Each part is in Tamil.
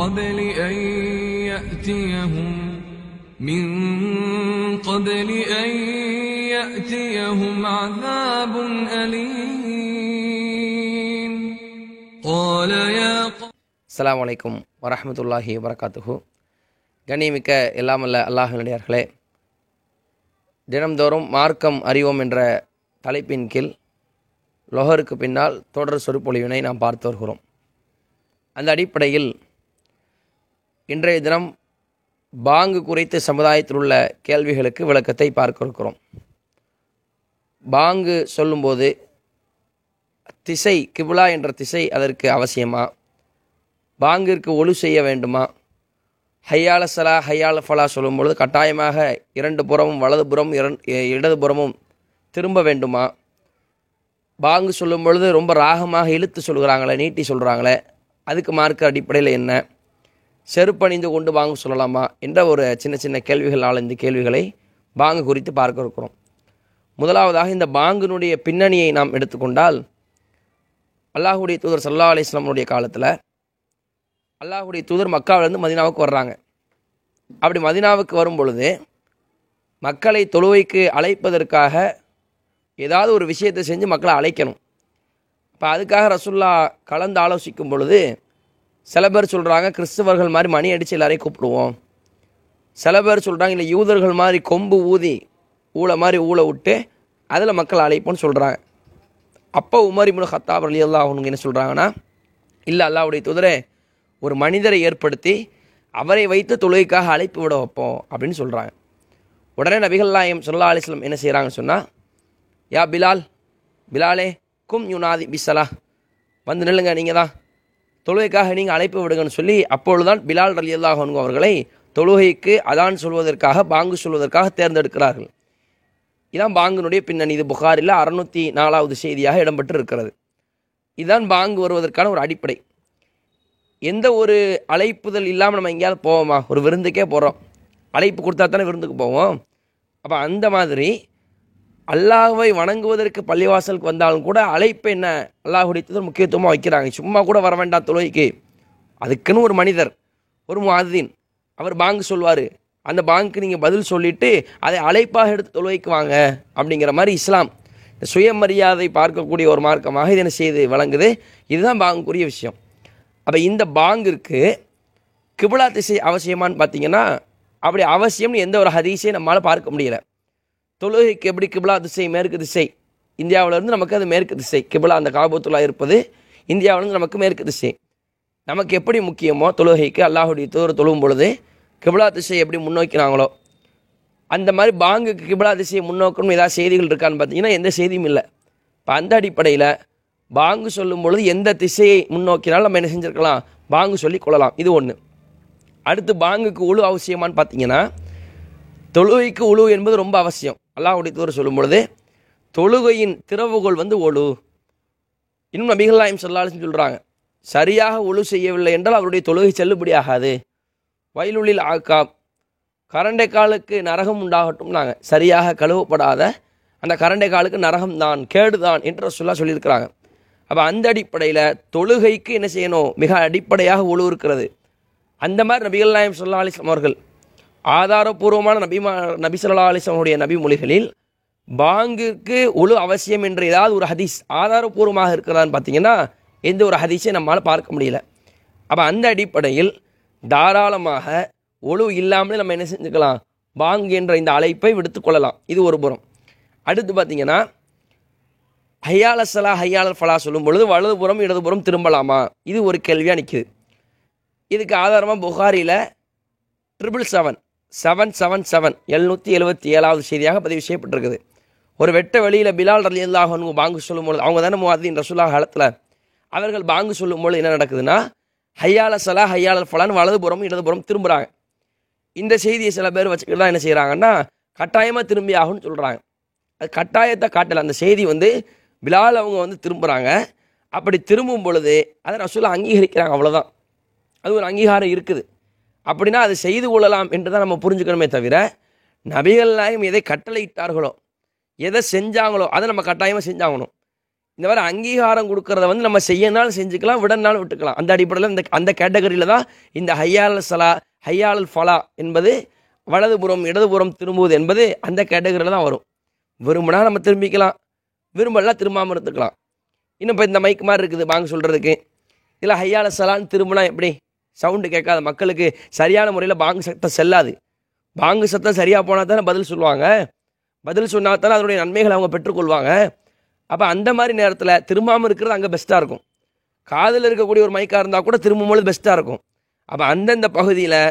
قبل أن يأتيهم من قبل أن يأتيهم عذاب أليم قال يا قوم அஸ்ஸலாமு அலைக்கும் வரஹ்மத்துல்லாஹி வரகாத்துஹு கண்ணியமிக்க எல்லாமல்ல அல்லாஹினுடையார்களே தினம்தோறும் மார்க்கம் அறிவோம் என்ற தலைப்பின் கீழ் லொஹருக்கு பின்னால் தொடர் சொற்பொழிவினை நாம் பார்த்து வருகிறோம் அந்த அடிப்படையில் இன்றைய தினம் பாங்கு குறித்து சமுதாயத்தில் உள்ள கேள்விகளுக்கு விளக்கத்தை பார்க்க இருக்கிறோம் பாங்கு சொல்லும்போது திசை கிபுலா என்ற திசை அதற்கு அவசியமா? பாங்கிற்கு ஒழு செய்ய வேண்டுமா? ஹையால சலா ஹையால ஃபலா சொல்லும் பொழுது கட்டாயமாக இரண்டு புறமும் வலதுபுறம் இரண் இடதுபுறமும் திரும்ப வேண்டுமா? பாங்கு சொல்லும் பொழுது ரொம்ப ராகமாக இழுத்து சொல்கிறாங்களே நீட்டி சொல்கிறாங்களே அதுக்கு மார்க்க அடிப்படையில் என்ன? செருப்பணிந்து கொண்டு வாங்க சொல்லலாமா என்ற ஒரு சின்ன சின்ன கேள்விகள் நாலஞ்சு கேள்விகளை பாங்கு குறித்து பார்க்க இருக்கிறோம். முதலாவதாக இந்த பாங்கினுடைய பின்னணியை நாம் எடுத்துக்கொண்டால் அல்லாஹுடைய தூதர் சல்லா அலிஸ்லாமுடைய காலத்தில் அல்லாஹுடைய தூதர் மக்காவிலேருந்து மதினாவுக்கு வர்றாங்க. அப்படி மதினாவுக்கு வரும் பொழுது மக்களை தொழுவைக்கு அழைப்பதற்காக ஏதாவது ஒரு விஷயத்தை செஞ்சு மக்களை அழைக்கணும். இப்போ அதுக்காக ரசுல்லா கலந்து ஆலோசிக்கும் பொழுது சில பேர் சொல்கிறாங்க கிறிஸ்தவர்கள் மாதிரி மணி அடித்து எல்லாரையும் கூப்பிடுவோம். சில பேர் சொல்கிறாங்க இல்லை யூதர்கள் மாதிரி கொம்பு ஊதி ஊழ மாதிரி ஊழ விட்டு அதில் மக்கள் அழைப்போன்னு சொல்கிறாங்க அப்போ உமர் இப்னு ஹத்தாப் அலி அல்லா அவனுங்க என்ன சொல்கிறாங்கன்னா இல்லை அல்லாவுடைய தூதரே ஒரு மனிதரை ஏற்படுத்தி அவரை வைத்து தொழுகைக்காக அழைப்பு விட வைப்போம் அப்படின்னு சொல்கிறாங்க உடனே நபிகள்லாயம் சொல்லா அலிஸ்லம் என்ன செய்கிறாங்கன்னு சொன்னால் யா பிலால் பிலாலே கும் யுனாதி பிசலா வந்து நில்லுங்க நீங்கள் தான் தொழுகைக்காக நீங்கள் அழைப்பு விடுங்கன்னு சொல்லி அப்பொழுதுதான் பிலால் அலி அல்லாஹ் அவர்களை தொழுகைக்கு அதான் சொல்வதற்காக பாங்கு சொல்வதற்காக தேர்ந்தெடுக்கிறார்கள். இதான் பாங்கினுடைய பின்னணி. இது புகாரில் அறுநூற்றி நாலாவது செய்தியாக இடம்பெற்று இருக்கிறது இதுதான் பாங்கு வருவதற்கான ஒரு அடிப்படை. எந்த ஒரு அழைப்புதல் இல்லாமல் நம்ம எங்கேயாவது போவோமா? ஒரு விருந்துக்கே போகிறோம் அழைப்பு கொடுத்தா தானே விருந்துக்கு போவோம். அப்போ அந்த மாதிரி அல்லாஹுவை வணங்குவதற்கு பள்ளிவாசலுக்கு வந்தாலும் கூட அழைப்பு என்ன? அல்லாஹுடைய முக்கியத்துவமாக வைக்கிறாங்க. சும்மா கூட வர வேண்டாம் தொழுகைக்கு. அதுக்குன்னு ஒரு மனிதர் ஒரு முஹாதீன் அவர் பாங்கு சொல்வார். அந்த பாங்க்கு நீங்கள் பதில் சொல்லிவிட்டு அதை அழைப்பாக எடுத்து தொழுவைக்கு வாங்க அப்படிங்கிற மாதிரி இஸ்லாம். இந்த சுயமரியாதை பார்க்கக்கூடிய ஒரு மார்க்கமாக இது என்ன செய்து வழங்குது இதுதான் பாங்குக்குரிய விஷயம். அப்போ இந்த பாங்கிற்கு கிபிலா திசை அவசியமான்னு பார்த்தீங்கன்னா அப்படி அவசியம்னு எந்த ஒரு ஹதீஸையும் நம்மளால் பார்க்க முடியலை. தொழுகைக்கு எப்படி கிபிலா திசை மேற்கு திசை? இந்தியாவிலேருந்து நமக்கு அது மேற்கு திசை. கிபிலா அந்த காபத்துலா இருப்பது இந்தியாவிலேருந்து நமக்கு மேற்கு திசை. நமக்கு எப்படி முக்கியமோ தொழுகைக்கு அல்லாஹுடைய தூர தொழுவும் பொழுது கிபிலா திசை எப்படி முன்னோக்கினாங்களோ அந்த மாதிரி பாங்குக்கு கிபிலா திசையை முன்னோக்கணும் ஏதாவது செய்திகள் இருக்கான்னு பார்த்தீங்கன்னா எந்த செய்தியும் இல்லை. இப்போ அந்த அடிப்படையில் பாங்கு சொல்லும் பொழுது எந்த திசையை முன்னோக்கினாலும் நம்ம என்ன செஞ்சுருக்கலாம்? பாங்கு சொல்லி கொள்ளலாம். இது ஒன்று அடுத்து பாங்குக்கு உழு அவசியமான்னு பார்த்தீங்கன்னா தொழுகைக்கு உழு என்பது ரொம்ப அவசியம். அல்லாஹுடைய தூர் சொல்லும் பொழுது தொழுகையின் திறவுகோள் வந்து ஒழு. இன்னும் நபிகள்லாயம் சொல்லாலும் சொல்கிறாங்க சரியாக ஒழு செய்யவில்லை என்றால் அவருடைய தொழுகை செல்லுபடியாகாது வயலுள்ளில் ஆக்கா கரண்டை காலுக்கு நரகம் உண்டாகட்டும் நாங்கள் சரியாக கழுவப்படாத அந்த கரண்டை காலுக்கு நரகம் தான் கேடுதான் என்று சொல்ல சொல்லியிருக்கிறாங்க. அப்போ அந்த அடிப்படையில் தொழுகைக்கு என்ன செய்யணும்? மிக அடிப்படையாக ஒழு இருக்கிறது. அந்த மாதிரி நபிகள் நாயம் சொல்லா அலிஸ்லாம் அவர்கள் ஆதாரபூர்வமான நபிமா நபிசல்லா சொல்லா நபி மொழிகளில் பாங்குக்கு ஒழு அவசியம் என்று ஏதாவது ஒரு ஹதீஸ் ஆதாரபூர்வமாக இருக்கிறதான்னு பார்த்தீங்கன்னா எந்த ஒரு ஹதீஸையும் நம்மளால் பார்க்க முடியல. அப்போ அந்த அடிப்படையில் தாராளமாக ஒழு இல்லாமலே நம்ம என்ன செஞ்சுக்கலாம்? பாங்கு என்ற இந்த அழைப்பை விடுத்துக்கொள்ளலாம் இது ஒரு புறம். அடுத்து பார்த்தீங்கன்னா ஹையால சலா ஹையாளர் ஃபலா சொல்லும் பொழுது வலதுபுறம் இடதுபுறம் திரும்பலாமா? இது ஒரு கேள்வியாக நிற்கிது இதுக்கு ஆதாரமாக புகாரியில் triple seven seven seven seven எழுநூற்றி எழுபத்தி ஏழாவது செய்தியாக பதிவு செய்யப்பட்டிருக்குது. ஒரு வெட்ட வெளியில் பிலால் ரலி அல்லாஹனுக்கு பாங்கு சொல்லும் பொழுது அவங்க தானே முவாதீன் ரசூல்லா காலத்தில் அவர்கள் பாங்கு சொல்லும்பொழுது என்ன நடக்குதுன்னா ஹையால சலா ஹையால ஃபலான்னு வலதுபுறம் இடதுபுறம் திரும்புகிறாங்க இந்த செய்தியை சில பேர் வச்சுக்கிட்டு தான் என்ன செய்கிறாங்கன்னா கட்டாயமாக திரும்பி ஆகும்னு சொல்கிறாங்க அது கட்டாயத்தை காட்டலை. அந்த செய்தி வந்து பிலால் அவங்க வந்து திரும்புகிறாங்க அப்படி திரும்பும் பொழுது அதை ரசூலா அங்கீகரிக்கிறாங்க அவ்வளோதான் அது ஒரு அங்கீகாரம் இருக்குது. அப்படின்னா அது செய்து கொள்ளலாம் என்று தான் நம்ம புரிஞ்சுக்கணுமே தவிர நபிகள் நாயம் எதை கட்டளையிட்டார்களோ எதை செஞ்சாங்களோ அதை நம்ம கட்டாயமாக செஞ்சாகணும். இந்த மாதிரி அங்கீகாரம் கொடுக்கறத வந்து நம்ம செய்யனாலும் செஞ்சுக்கலாம் விடனாலும் விட்டுக்கலாம். அந்த அடிப்படையில் இந்த அந்த கேட்டகரியில் தான் இந்த ஹையால் சலா ஹையால் ஃபலா என்பது வலதுபுறம் இடதுபுறம் திரும்புவது என்பது அந்த கேட்டகரியில் தான் வரும். விரும்பினா நம்ம திரும்பிக்கலாம். விரும்பலாம் திரும்பாமல் இருந்துக்கலாம். இன்னும் இப்போ இந்த மைக் மாதிரி இருக்குது வாங்க சொல்கிறதுக்கு இல்லை ஹையால சலான்னு திரும்பினா எப்படி? சவுண்டு கேட்காத மக்களுக்கு சரியான முறையில் பாங்கு சத்தம் செல்லாது. பாங்கு சத்தம் சரியாக போனால் தானே பதில் சொல்லுவாங்க. பதில் சொன்னால் தானே அதனுடைய நன்மைகளை அவங்க பெற்றுக்கொள்வாங்க. அப்போ அந்த மாதிரி நேரத்தில் திரும்பாமல் இருக்கிறது அங்கே பெஸ்ட்டாக இருக்கும். காதில் இருக்கக்கூடிய ஒரு மைக்காக இருந்தால் கூட திரும்பும்போது பெஸ்ட்டாக இருக்கும். அப்போ அந்தந்த பகுதியில்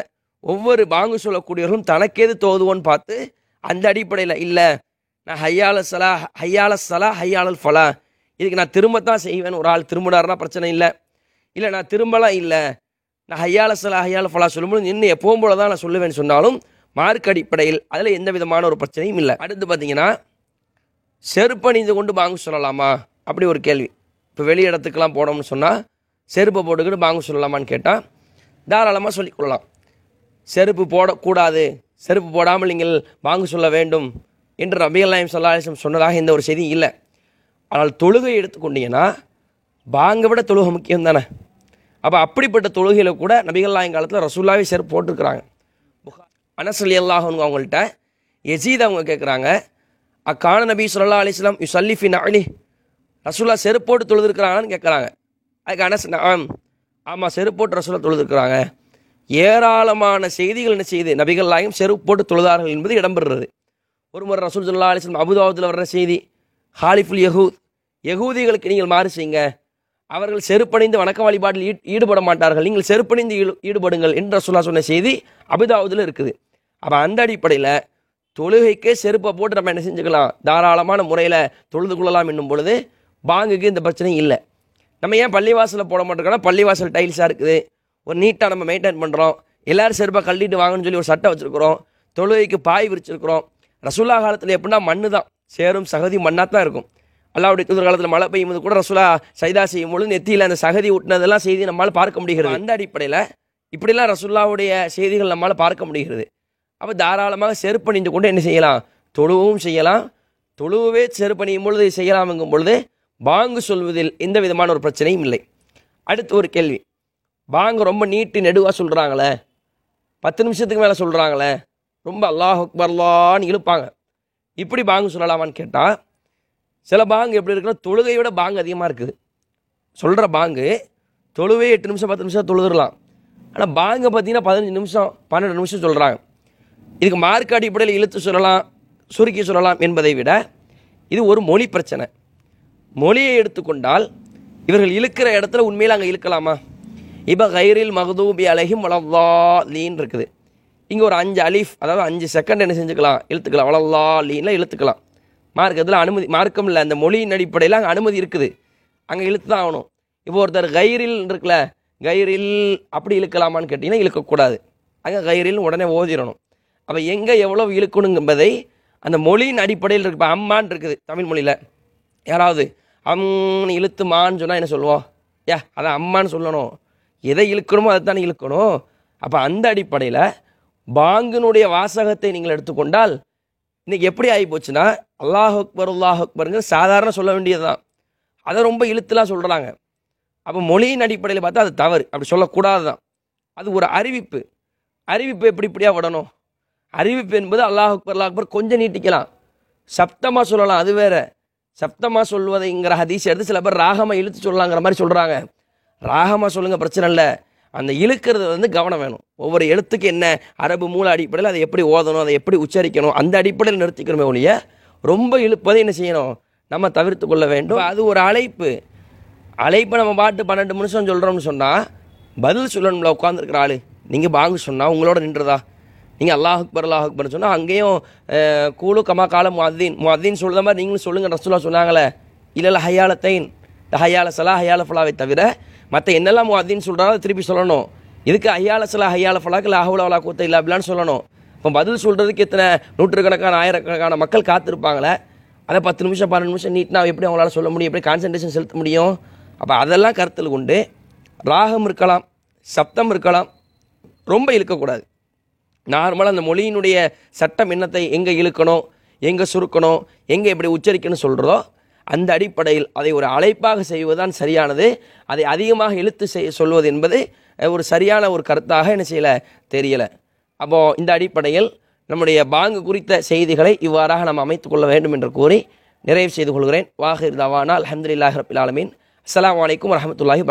ஒவ்வொரு பாங்கு சொல்லக்கூடியவர்களும் தனக்கேது தோதுவோன்னு பார்த்து அந்த அடிப்படையில் இல்லை நான் ஹையால சலா ஹையால சலா ஹையாளல் ஃபலா. இதுக்கு நான் திரும்பத்தான் செய்வேன் ஒரு ஆள் திரும்பினாருன்னா பிரச்சனை இல்லை. இல்லை நான் திரும்பலாம் இல்லை. நான் ஹையால சில ஹையால ஃபலா சொல்லும்போது இன்னும் எப்பவும் போல தான் நான் சொல்லுவேன்னு சொன்னாலும் மார்க் அடிப்படையில் அதில் எந்த விதமான ஒரு பிரச்சனையும் இல்லை. அடுத்து பார்த்தீங்கன்னா செருப்பணிந்து கொண்டு பாங்கு சொல்லலாமா? அப்படி ஒரு கேள்வி. இப்போ வெளி இடத்துக்கெல்லாம் போனோம்னு சொன்னால் செருப்பை போட்டுக்கிட்டு பாங்கு சொல்லலாமான்னு கேட்டால் தாராளமாக சொல்லிக்கொள்ளலாம் செருப்பு போடக்கூடாது. செருப்பு போடாமல் நீங்கள் பாங்கு சொல்ல வேண்டும் என்று ரபிகள் நாயம் சல்லாஹம் சொன்னதாக எந்த ஒரு செய்தியும் இல்லை. ஆனால் தொழுகை எடுத்துக்கொண்டீங்கன்னா பாங்கை விட தொழுகை முக்கியம் தானே அப்போ அப்படிப்பட்ட தொழுகையில் கூட நபிகள் காலத்தில் ரசூல்லாவே செருப்பு போட்டிருக்கிறாங்க. அனசலி அல்லாஹுங்க அவங்கள்ட்ட எசீத் அவங்க கேட்குறாங்க அக்கான நபி சொல்லா அலிஸ்லாம் யு சல்லிஃபின் அலி ரசூல்லா செருப்போட்டு தொழுதுருக்கிறாங்கன்னு கேட்குறாங்க அதுக்கு அனஸ் ஆம் ஆமாம் செருப்போட்டு ரசூலா தொழுதுருக்கிறாங்க. ஏராளமான செய்திகள் என்ன செய்யுது நபிகள் நாயகம் செருப்பு போட்டு தொழுதார்கள் என்பது இடம்பெறுறது ஒரு முறை ரசூல் சொல்லா அலிஸ்லாம் அபுதாபத்தில் வர்ற செய்தி ஹாலிஃபுல் யஹூத். யகூதிகளுக்கு நீங்கள் மாறு செய்யுங்க. அவர்கள் செருப்பணிந்து வணக்க வழிபாட்டில் ஈ- ஈடுபட மாட்டார்கள். நீங்கள் செருப்பணிந்து ஈடு- ஈடுபடுங்கள் என்று ரசூலா சொன்ன செய்தி அபிதாவதில் இருக்குது. அப்போ அந்த அடிப்படையில் தொழுகைக்கே செருப்பை போட்டு நம்ம என்ன செஞ்சுக்கலாம்? தாராளமான முறையில் தொழுது கொள்ளலாம் என்னும் பொழுது பாங்குக்கு இந்த பிரச்சனை இல்லை. நம்ம ஏன் பள்ளிவாசலில் போட மாட்டோம்னா பள்ளிவாசல் டைல்ஸாக இருக்குது. ஒரு நீட்டாக நம்ம மெயின்டைன் பண்ணுறோம் எல்லோரும் செருப்பை கழட்டிட்டு வாங்கன்னு சொல்லி ஒரு சட்டை வச்சுருக்குறோம். தொழுகைக்கு பாய் விரிச்சிருக்கிறோம். ரசுல்லா காலத்தில் எப்படின்னா மண்ணு தான் சேரும் சகதி மண்ணாக தான் இருக்கும். அல்லாவுடைய தூதர் காலத்தில் மழை பெய்யும் போது கூட ரசூலா சைதா செய்யும் பொழுது நெத்தியில் அந்த சகதி ஊட்டினதெல்லாம் செய்தி நம்மளால் பார்க்க முடிகிறது. அந்த அடிப்படையில் இப்படிலாம் ரசூல்லாவுடைய செய்திகள் நம்மளால் பார்க்க முடிகிறது. அப்போ தாராளமாக செருப்பணிந்து கொண்டு என்ன செய்யலாம்? தொழுவும் செய்யலாம். தொழுவே செருப்பணியும் பொழுது செய்யலாம்ங்கும் பொழுது பாங்கு சொல்வதில் எந்த விதமான ஒரு பிரச்சனையும் இல்லை. அடுத்து ஒரு கேள்வி. பாங்கு ரொம்ப நீட்டு நெடுவாக சொல்கிறாங்களே பத்து நிமிஷத்துக்கு மேலே சொல்கிறாங்களே ரொம்ப அல்லாஹ் அக்பர்லான்னு இழுப்பாங்க. இப்படி பாங்கு சொல்லலாமான்னு கேட்டால் சில பாங்கு எப்படி இருக்குன்னா தொழுகையை விட பாங்கு அதிகமாக இருக்குது சொல்கிற பாங்கு தொழுவே எட்டு நிமிஷம் பத்து நிமிஷம் தொழுதுடலாம். ஆனால் பாங்கு பார்த்தீங்கன்னா பதினஞ்சு நிமிஷம் பன்னெண்டு நிமிஷம் சொல்கிறாங்க இதுக்கு மார்க் அடிப்படையில் இழுத்து சொல்லலாம் சுருக்கி சொல்லலாம் என்பதை விட இது ஒரு மொழி பிரச்சனை. மொழியை எடுத்துக்கொண்டால் இவர்கள் இழுக்கிற இடத்துல உண்மையில் அங்கே இழுக்கலாமா? இப்போ கைரில் மகதூபி அழகும் வளவா லீன் இருக்குது. இங்கே ஒரு அஞ்சு அலிஃப் அதாவது அஞ்சு செகண்ட் என்ன செஞ்சுக்கலாம்? இழுத்துக்கலாம். வளவா லீனில் இழுத்துக்கலாம். மார்க்கத்தில் அனுமதி மார்க்கம் இல்லை அந்த மொழியின் அடிப்படையில் அங்கே அனுமதி இருக்குது. அங்கே இழுத்து தான் ஆகணும். இப்போ ஒருத்தர் கைரில் இருக்குல்ல கயிறில் அப்படி இழுக்கலாமான்னு கேட்டிங்கன்னா இழுக்கக்கூடாது. அங்கே கயிறில் உடனே ஓதிடணும் அப்போ எங்கே எவ்வளோ இழுக்கணும் அந்த மொழியின் அடிப்படையில் இருக்கு. இப்போ அம்மான் இருக்குது தமிழ் மொழியில். யாராவது அம்னு இழுத்து மான்னு சொன்னால் என்ன சொல்லுவோம் ஏ அதான் அம்மான்னு சொல்லணும். எதை இழுக்கணுமோ அதை தானே இழுக்கணும். அப்போ அந்த அடிப்படையில் பாங்கினுடைய வாசகத்தை நீங்கள் எடுத்துக்கொண்டால் இன்னைக்கு எப்படி ஆகி போச்சுன்னா அல்லாஹ் அக்பர் அல்லாஹ் அக்பருங்கிற சாதாரண சொல்ல வேண்டியது தான் அதை ரொம்ப இழுத்துலாம் சொல்கிறாங்க அப்போ மொழியின் அடிப்படையில் பார்த்தா அது தவறு. அப்படி சொல்லக்கூடாது தான் அது ஒரு அறிவிப்பு. அறிவிப்பு எப்படி இப்படியாக விடணும்? அறிவிப்பு என்பது அல்லாஹ் அக்பர் அல்லாஹ் அக்பர் கொஞ்சம் நீட்டிக்கலாம். சப்தமாக சொல்லலாம் அது வேற. சப்தமாக சொல்வதைங்கிற ஹதீஸ் எடுத்து சில பேர் ராகமாக இழுத்து சொல்லலாங்கிற மாதிரி சொல்கிறாங்க ராகமாக சொல்லுங்கள் பிரச்சனை இல்லை. அந்த இழுக்கிறது வந்து கவனம் வேணும். ஒவ்வொரு எழுத்துக்கு என்ன அரபு மூல அடிப்படையில் அதை எப்படி ஓதணும் அதை எப்படி உச்சரிக்கணும் அந்த அடிப்படையில் நிறுத்திக்கிறோமே ஒழிய ரொம்ப இழுப்பதை என்ன செய்யணும்? நம்ம தவிர்த்து கொள்ள வேண்டும். அது ஒரு அழைப்பு. அழைப்பை நம்ம பாட்டு பன்னெண்டு நிமிஷம் சொல்கிறோம்னு சொன்னால் பதில் சொல்லணும்ல உட்காந்துருக்கிற ஆள். நீங்கள் பாங்கு சொன்னால் உங்களோட நின்றதா? நீங்கள் அல்லாஹ் அக்பர் அல்லாஹ் அக்பர்னு சொன்னால் அங்கேயும் கூலு கமா கால முஅத்தீன். முஅத்தீன் சொல்கிற மாதிரி நீங்களும் சொல்லுங்கள் ரசூலா சொன்னாங்களே. இல்லை ஹையால தைன் ஹையால சலா ஹையால ஃபலாவை தவிர மற்ற என்னெல்லாம் முஅத்தீன் சொல்கிறாரோ அதை திருப்பி சொல்லணும். இதுக்கு ஐயால சலா ஐயால ஃபலாக்கு லாஹுல வலா கூத்த இல்லை அப்படிலான்னு சொல்லணும். இப்போ பதில் சொல்கிறதுக்கு எத்தனை நூற்றுக்கணக்கான ஆயிரக்கணக்கான மக்கள் காத்திருப்பாங்களே? அதை பத்து நிமிஷம் பன்னெண்டு நிமிஷம் நீட்னா எப்படி அவங்களால சொல்ல முடியும்? எப்படி கான்சன்ட்ரேஷன் செலுத்த முடியும்? அப்போ அதெல்லாம் கருத்தில் கொண்டு ராகம் இருக்கலாம் சப்தம் இருக்கலாம் ரொம்ப இழுக்கக்கூடாது. நார்மலாக அந்த மொழியினுடைய சட்டம் என்னத்தை எங்கே இழுக்கணும் எங்கே சுருக்கணும் எங்கே எப்படி உச்சரிக்கணும்னு சொல்கிறதோ அந்த அடிப்படையில் அதை ஒரு அழைப்பாக செய்வதுதான் சரியானது. அதை அதிகமாக இழுத்து செய் சொல்வது என்பது ஒரு சரியான ஒரு கருத்தாக என்ன செய்யலை? தெரியலை. அப்போது இந்த அடிப்படையில் நம்முடைய பாங்கு குறித்த செய்திகளை இவ்வாறாக நாம் அமைத்துக்கொள்ள வேண்டும் என்று கூறி நிறைவு செய்து கொள்கிறேன். வாஹிர் தவானா அலமதுல்லாஹ் ரபில் ஆலமீன். அஸ்ஸலாமு அலைக்கும் வரஹ்மத்துல்லாஹி